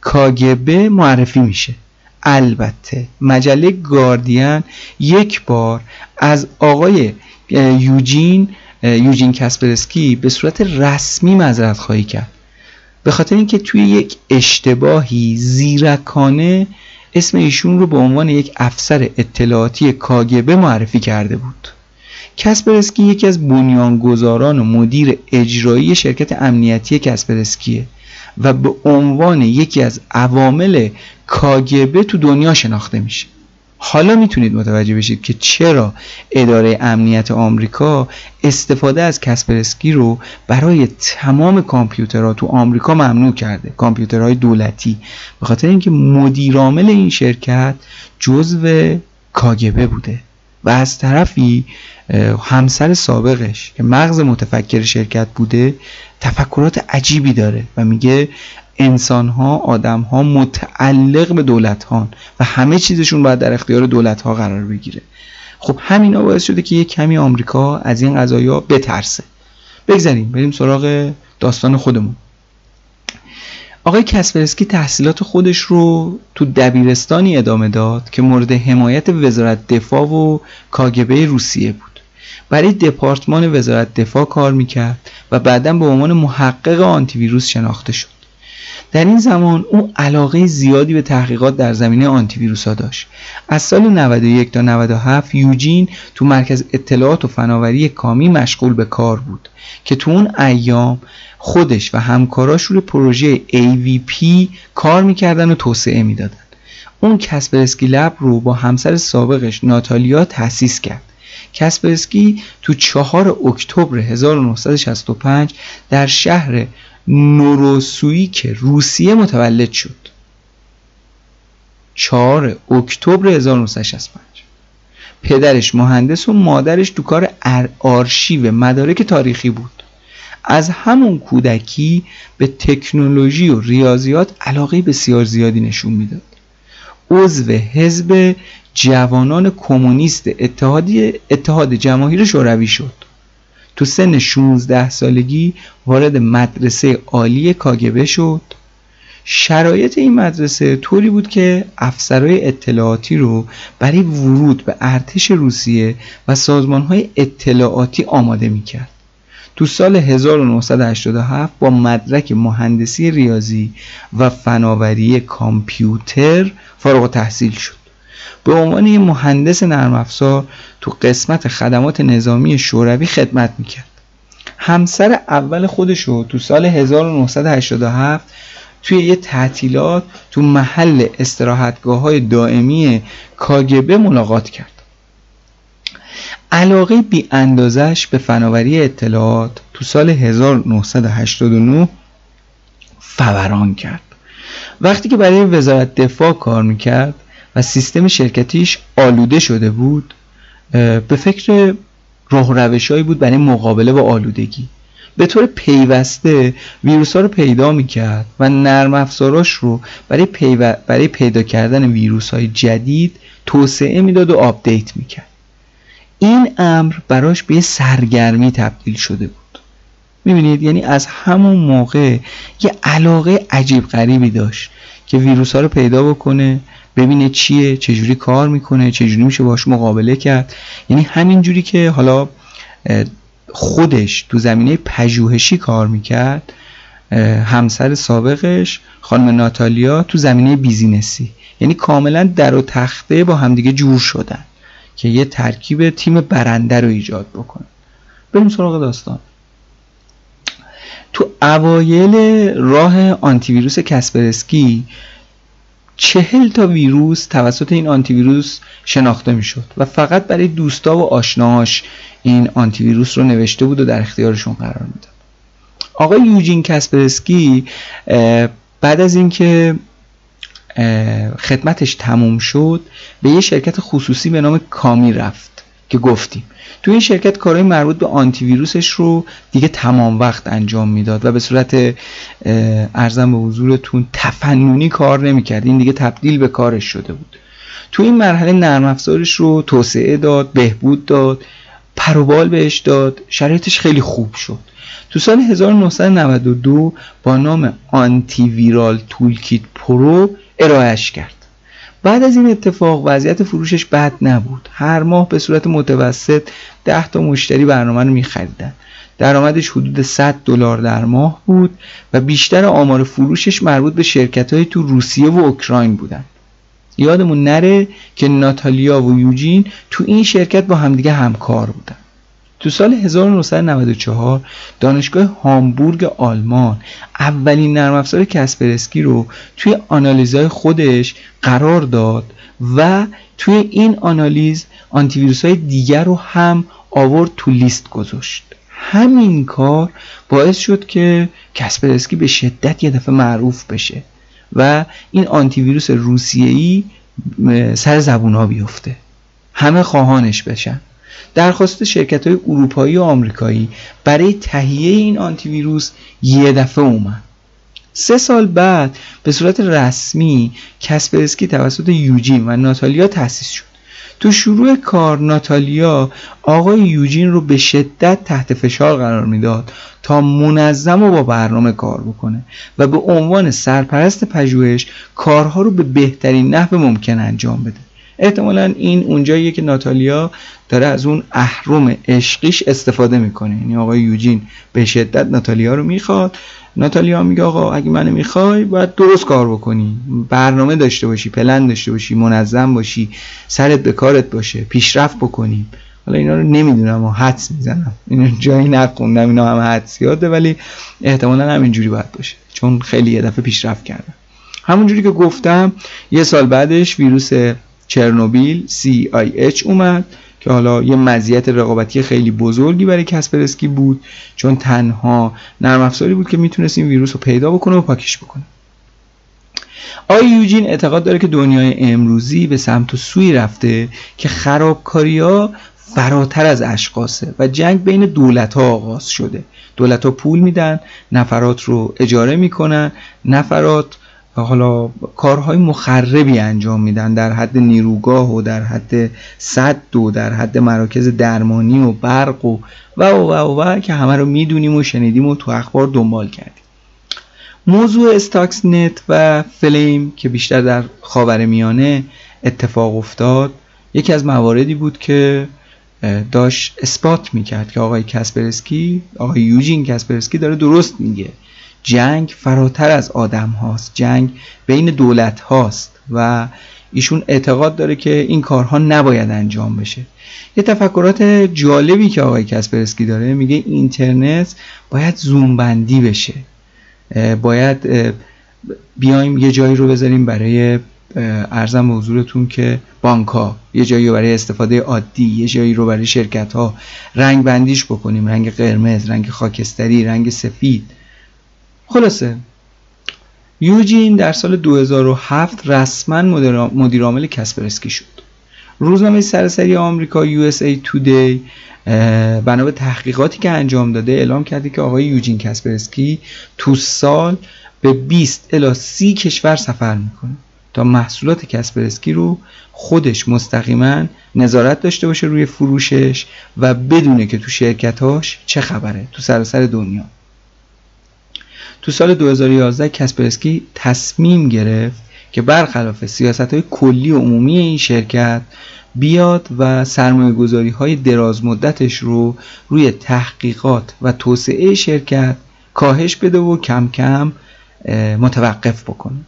کاگبه معرفی میشه. البته مجله گاردین یک بار از آقای یوجین یوجین کسپرسکی به صورت رسمی مذارت خواهی کرد. به خاطر اینکه توی یک اشتباهی زیرکانه اسم ایشون رو به عنوان یک افسر اطلاعاتی کاگبه معرفی کرده بود. کسپرسکی یکی از بنیانگذاران و مدیر اجرایی شرکت امنیتی کسپرسکیه. و به عنوان یکی از عوامل کاگبه تو دنیا شناخته میشه. حالا می‌تونید متوجه بشید که چرا اداره امنیت آمریکا استفاده از کسپرسکی رو برای تمام کامپیوترها تو آمریکا ممنوع کرده. کامپیوترهای دولتی. به خاطر اینکه مدیرعامل این شرکت جزو کاگبه بوده. و از طرفی همسر سابقش که مغز متفکر شرکت بوده تفکرات عجیبی داره و میگه انسان ها آدم ها متعلق به دولت ها و همه چیزشون باید در اختیار دولت ها قرار بگیره. خب همینا باعث شده که یک کمی آمریکا از این قضايا بترسه. بگذاریم بریم سراغ داستان خودمون. آقای کسپرسکی تحصیلات خودش رو تو دبیرستانی ادامه داد که مورد حمایت وزارت دفاع و کاگبه روسیه بود. برای دپارتمان وزارت دفاع کار می‌کرد و بعدا به عنوان محقق آنتی ویروس شناخته شد. در این زمان او علاقه زیادی به تحقیقات در زمینه آنتی ویروس ها داشت. از سال 91 تا 97 یوجین تو مرکز اطلاعات و فناوری کامی مشغول به کار بود که تو اون ایام خودش و همکاراش روی پروژه AVP کار می‌کردن و توسعه می‌دادن. اون کسپرسکی لب رو با همسر سابقش ناتالیا تأسیس کرد. کسپرسکی تو چهار اکتبر 1965 در شهر نوروسویک روسیه متولد شد. 4 اکتبر 1965 پدرش مهندس و مادرش تو کار آرشیو مدارک تاریخی بود. از همون کودکی به تکنولوژی و ریاضیات علاقه بسیار زیادی نشون می‌داد. عضو حزب جوانان کمونیست اتحاد جماهیر شوروی شد. تو سن 16 سالگی وارد مدرسه عالی کاگبه شد. شرایط این مدرسه طوری بود که افسرهای اطلاعاتی رو برای ورود به ارتش روسیه و سازمانهای اطلاعاتی آماده می‌کرد. تو سال 1987 با مدرک مهندسی ریاضی و فناوری کامپیوتر فارغ تحصیل شد. به عنوان یک مهندس نرم افزار تو قسمت خدمات نظامی شوروی خدمت می‌کرد. همسر اول خودش رو تو سال 1987 توی یه تعطیلات تو محل استراحتگاه های دائمی کاگبه ملاقات کرد. علاقه بی اندازش به فناوری اطلاعات تو سال 1989 فوران کرد. وقتی که برای وزارت دفاع کار می‌کرد و سیستم شرکتیش آلوده شده بود به فکر راه روشهایی بود برای مقابله با آلودگی. به طور پیوسته ویروس ها رو پیدا می‌کرد و نرم افزاراش رو برای, برای پیدا کردن ویروس های جدید توسعه می‌داد و update می‌کرد. این امر براش به سرگرمی تبدیل شده بود. می‌بینید؟ یعنی از همون موقع یه علاقه عجیب غریبی داشت که ویروس ها رو پیدا بکنه ببینه چیه چجوری کار می‌کنه چجوری میشه باش مقابله کرد. یعنی همین جوری که حالا خودش تو زمینه پژوهشی کار می‌کرد همسر سابقش خانم ناتالیا تو زمینه بیزینسی. یعنی کاملا در و تخته با همدیگه جور شدن که یه ترکیب تیم برنده رو ایجاد بکنه بریم سراغ داستان. تو اوایل راه آنتی ویروس کسپرسکی چهل تا ویروس توسط این آنتی ویروس شناخته می‌شد و فقط برای دوستا و آشناهاش این آنتی ویروس رو نوشته بود و در اختیارشون قرار می‌داد. آقای یوجین کسپرسکی بعد از اینکه خدمتش تموم شد به یه شرکت خصوصی به نام کامی رفت. که گفتیم. تو این شرکت کارهای مربوط به آنتی ویروسش رو دیگه تمام وقت انجام می‌داد و به صورت عرضم به حضورتون تفننی کار نمی‌کرد. این دیگه تبدیل به کارش شده بود. تو این مرحله نرم افزارش رو توسعه داد بهبود داد پروبال بهش داد شرایطش خیلی خوب شد. تو سال 1992 با نام Antiviral Toolkit Pro ارائهش کرد. بعد از این اتفاق وضعیت فروشش بد نبود. هر ماه به صورت متوسط 10 تا مشتری برنامه رو میخریدن. درآمدش حدود 100 دلار در ماه بود و بیشتر آمار فروشش مربوط به شرکت های تو روسیه و اوکراین بودن. یادمون نره که ناتالیا و یوجین تو این شرکت با همدیگه همکار بودن. تو سال 1994 دانشگاه هامبورگ آلمان اولین نرم افزار کسپرسکی رو توی آنالیزهای خودش قرار داد و توی این آنالیز آنتیویروس های دیگر رو هم آورد تو لیست گذاشت. همین کار باعث شد که کسپرسکی به شدت یه دفعه معروف بشه و این آنتیویروس روسیه‌ای سر زبون ها بیفته. همه خواهانش بشن. درخواست شرکت های اروپایی و آمریکایی برای تهیه این آنتی ویروس یه دفعه اومد. سه سال بعد به صورت رسمی کسپرسکی توسط یوجین و ناتالیا تأسیس شد. تو شروع کار ناتالیا آقای یوجین رو به شدت تحت فشار قرار می‌داد تا منظم و با برنامه کار بکنه و به عنوان سرپرست پژوهش کارها رو به بهترین نحو ممکن انجام بده. احتمالا این اونجاییه که ناتالیا داره از اون اهرم عشقیش استفاده می‌کنه. یعنی آقای یوجین به شدت ناتالیا رو می‌خواد. ناتالیا میگه آقا اگه منو می‌خوای باید درست کار بکنی. برنامه داشته باشی پلن داشته باشی منظم باشی سرت به کارت باشه پیشرفت بکنیم حالا اینا رو نمی‌دونم و حدس می‌زنم. اینا جایی نخوندم اینا همه حدس یاده ولی احتمالا همینجوری باید باشه. چون خیلی یه دفعه پیشرفت کردم. همونجوری که گفتم یه سال بعدش ویروس چرنوبیل CIH اومد که حالا یه مزیت رقابتی خیلی بزرگی برای کسپرسکی بود چون تنها نرم افزاری بود که می‌تونست این ویروس رو پیدا بکنه و پاکش بکنه. آقای یوجین اعتقاد داره که دنیای امروزی به سمت و سوی رفته که خرابکاری ها فراتر از اشخاصه و جنگ بین دولت ها آغاز شده. دولت ها پول میدن نفرات رو اجاره می‌کنن نفرات حالا کارهای مخربی انجام میدن در حد نیروگاه و در حد صد و در حد مراکز درمانی و برق و و و و, و, که همه رو می‌دونیم و شنیدیم و تو اخبار دنبال کردیم. موضوع استاکس نت و فلیم که بیشتر در خاور میانه اتفاق افتاد یکی از مواردی بود که داشت اثبات می‌کرد که آقای کسپرسکی آقای یوجین کسپرسکی داره درست میگه. جنگ فراتر از آدم هاست. جنگ بین دولت هاست و ایشون اعتقاد داره که این کارها نباید انجام بشه. یه تفکرات جالبی که آقای کسپرسکی داره میگه اینترنت باید زوم بندی بشه باید بیایم یه جایی رو بذاریم برای ارزم به حضورتون که بانک ها یه جایی رو برای استفاده عادی یه جایی رو برای شرکت ها رنگ بندیش بکنیم. رنگ قرمز رنگ خاکستری رنگ سفید. خلاصه. یوجین در سال 2007 رسما مدیر عامل کسپرسکی شد. روزنامه سراسری آمریکا USA Today بنا به تحقیقاتی که انجام داده اعلام کرده که آقای یوجین کسپرسکی تو سال به 20 الی 30 کشور سفر می‌کنه تا محصولات کسپرسکی رو خودش مستقیما نظارت داشته باشه روی فروشش و بدونه که تو شرکتاش چه خبره تو سراسر دنیا. تو سال 2011 کسپرسکی تصمیم گرفت که برخلاف سیاست های کلی و عمومی این شرکت بیاد و سرمایه گذاری های دراز مدتش رو روی تحقیقات و توسعه شرکت کاهش بده و کم کم متوقف بکنه.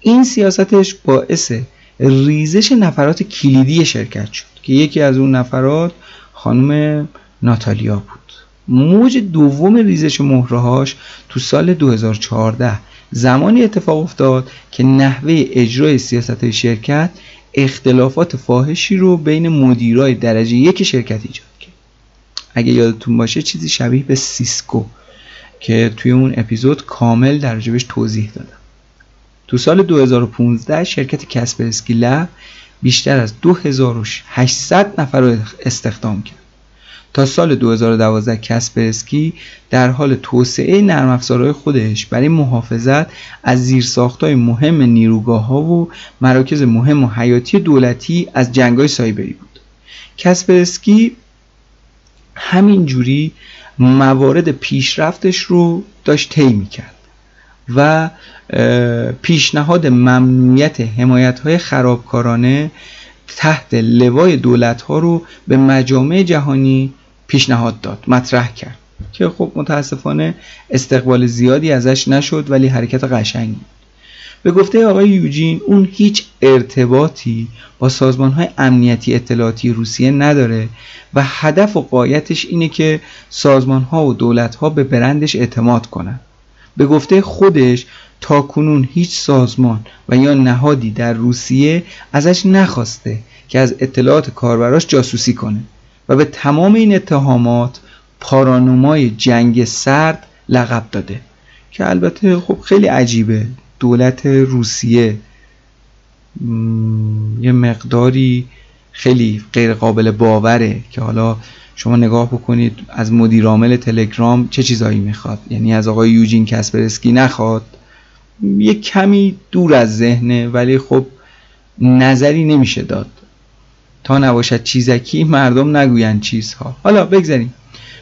این سیاستش باعث ریزش نفرات کلیدی شرکت شد که یکی از اون نفرات خانم ناتالیا بود. موج دوم ریزش مهره‌هاش تو سال 2014 زمانی اتفاق افتاد که نحوه اجرای سیاست شرکت اختلافات فاحشی رو بین مدیرای درجه یک شرکت ایجاد کرد. اگه یادتون باشه چیزی شبیه به سیسکو که توی اون اپیزود کامل راجبش توضیح دادم. تو سال 2015 شرکت کسپرسکی لب بیشتر از 2800 نفر رو استخدام کرد. تا سال 2012 کسپرسکی در حال توسعه نرم افزارهای خودش برای محافظت از زیرساختهای مهم نیروگاه ها و مراکز مهم و حیاتی دولتی از جنگای سایبری بود. کسپرسکی همینجوری موارد پیشرفتش رو داشت طی می‌کرد و پیشنهاد ممنوعیت حمایت های خرابکارانه تحت لوای دولت ها رو به مجامع جهانی پیشنهاد داد مطرح کرد که خب متاسفانه استقبال زیادی ازش نشد ولی حرکت قشنگی به گفته آقای یوجین اون هیچ ارتباطی با سازمان های امنیتی اطلاعاتی روسیه نداره و هدف و قایتش اینه که سازمان ها و دولت ها به برندش اعتماد کنن به گفته خودش تا کنون هیچ سازمان و یا نهادی در روسیه ازش نخواسته که از اطلاعات کاربراش جاسوسی کنه. و به تمام این اتهامات پارانومای جنگ سرد لقب داده که البته خب خیلی عجیبه. دولت روسیه یه مقداری خیلی غیر قابل باوره که حالا شما نگاه بکنید از مدیرعامل تلگرام چه چیزایی می‌خواد. یعنی از آقای یوجین کسپرسکی نخواد. یه کمی دور از ذهنه ولی خب نظری نمیشه داد. تا نباشد چیزکی مردم نگویند چیزها. حالا بگذاریم.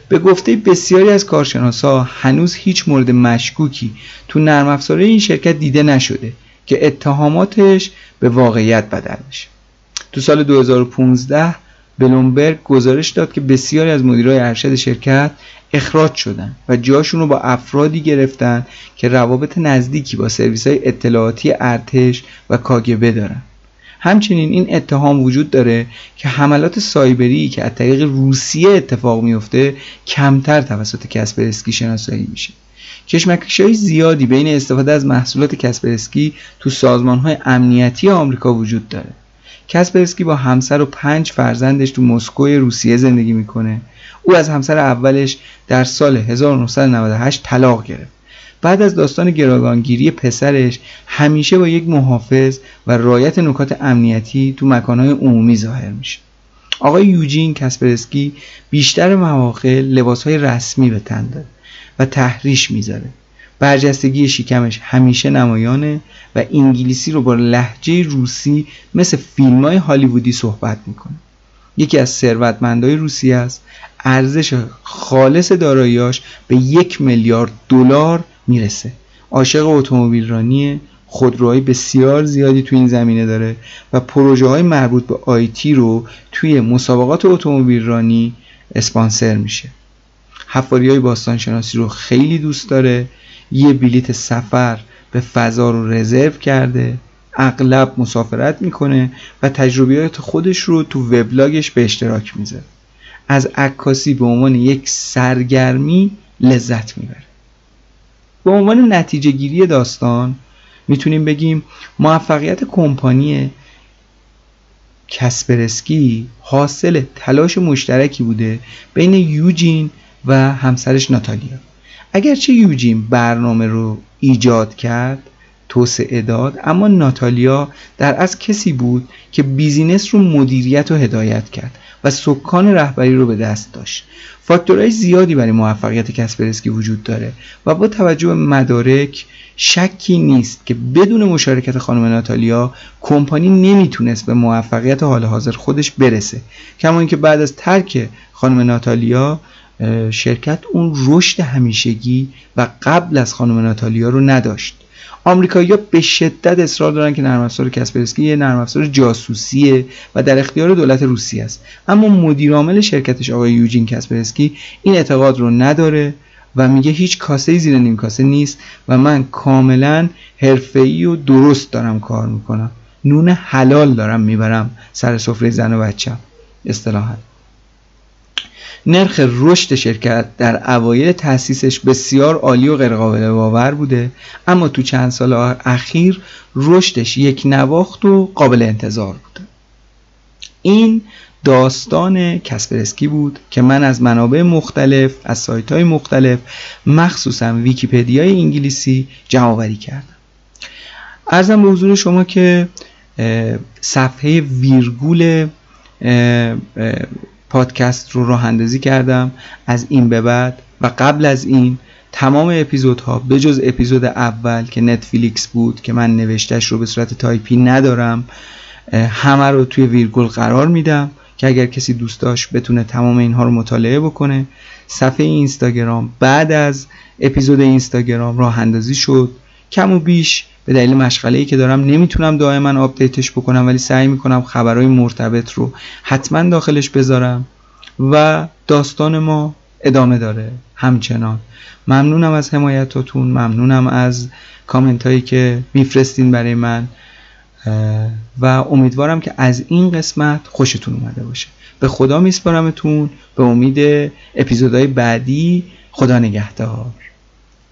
به گفته بسیاری از کارشناسا هنوز هیچ مورد مشکوکی تو نرم افزاره این شرکت دیده نشده که اتهاماتش به واقعیت بدل بشه. تو سال 2015 بلومبرگ گزارش داد که بسیاری از مدیرای ارشد شرکت اخراج شدن و جاشون رو با افرادی گرفتن که روابط نزدیکی با سرویس های اطلاعاتی ارتش و کاگبه دارن. همچنین این اتهام وجود داره که حملات سایبری که از طریق روسیه اتفاق میفته کمتر توسط کسپرسکی شناسایی میشه. کشمکش های زیادی بین استفاده از محصولات کسپرسکی تو سازمان های امنیتی آمریکا وجود داره. کسپرسکی با همسر و پنج فرزندش تو مسکو روسیه زندگی می‌کنه. او از همسر اولش در سال 1998 طلاق گرفت. بعد از داستان گراگانگیری پسرش همیشه با یک محافظ و رایت نکات امنیتی تو مکانهای عمومی ظاهر میشه. آقای یوجین کسپرسکی بیشتر مواقع لباسهای رسمی به تن داره و تحریش می‌ذاره. برجستگی شکمش همیشه نمایانه و انگلیسی رو با لحجه روسی مثل فیلم های هالیوودی صحبت می‌کنه. یکی از ثروتمندای روسیه است. ارزش خالص داراییاش به یک میلیارد دلار می‌رسه. عاشق اتومبیل رانیه خودروهای بسیار زیادی تو این زمینه داره و پروژه های مربوط به آیتی رو توی مسابقات اتومبیل رانی اسپانسر میشه. حفاری های باستان شناسی رو خیلی دوست داره. یه بلیت سفر به فضا رو رزرو کرده. اغلب مسافرت می‌کنه و تجربیات خودش رو تو وبلاگش به اشتراک می‌ذاره. از عکاسی به عنوان یک سرگرمی لذت می‌بره. به عنوان نتیجه گیری داستان می‌تونیم بگیم موفقیت کمپانی کسپرسکی حاصل تلاش مشترکی بوده بین یوجین و همسرش ناتالیا. اگرچه یوجین برنامه رو ایجاد کرد توسعه داد اما ناتالیا در از کسی بود که business رو مدیریت و هدایت کرد. و سکان رهبری رو به دست داشت. فاکتورهای زیادی برای موفقیت کسپرسکی وجود داره و با توجه به مدارک شکی نیست که بدون مشارکت خانم ناتالیا کمپانی نمی‌تونست به موفقیت حال حاضر خودش برسه. کما اینکه بعد از ترک خانم ناتالیا شرکت اون رشد همیشگی و قبل از خانم ناتالیا رو نداشت. آمریکایی‌ها به شدت اصرار دارن که نرم افزار کسپرسکی یه نرم افزار جاسوسیه و در اختیار دولت روسیه است. اما مدیر عامل شرکتش آقای یوجین کسپرسکی این اعتقاد رو نداره و میگه هیچ کاسه زیر نیم کاسه نیست و من کاملا حرفه‌ای و درست دارم کار می‌کنم. نون حلال دارم می‌برم سر سفره زن و بچم. اصطلاحا. نرخ رشد شرکت در اوایل تأسیسش بسیار عالی و غیرقابل باور بوده اما تو چند سال اخیر رشدش یک نواخت و قابل انتظار بوده. این داستان کسپرسکی بود که من از منابع مختلف از سایت های مختلف مخصوصا ویکیپدیای انگلیسی جمع کردم. عرضم به حضور شما که صفحه ویرگول پادکست رو راه اندازی کردم. از این به بعد و قبل از این تمام اپیزودها به جز اپیزود اول که نتفلیکس بود که من نوشتش رو به صورت تایپی ندارم همه رو توی ویرگول قرار میدم که اگر کسی دوست داشت بتونه تمام اینها رو مطالعه بکنه. صفحه اینستاگرام بعد از اپیزود اینستاگرام راه اندازی شد. کم و بیش به دلیل مشغله ای که دارم نمی‌تونم دائما update ش بکنم ولی سعی می‌کنم خبرهای مرتبط رو حتما داخلش بذارم و داستان ما ادامه داره همچنان. ممنونم از حمایتاتون ممنونم از کامنت هایی که میفرستین برای من و امیدوارم که از این قسمت خوشتون اومده باشه. به خدا میسپارمتون به امید اپیزودهای بعدی خدا نگهدار.